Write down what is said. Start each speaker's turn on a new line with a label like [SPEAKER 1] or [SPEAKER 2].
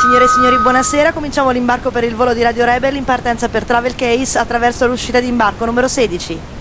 [SPEAKER 1] Signore e signori, buonasera. Cominciamo l'imbarco per il volo di Radio Rebel in partenza per Travel Case attraverso l'uscita di imbarco numero 16.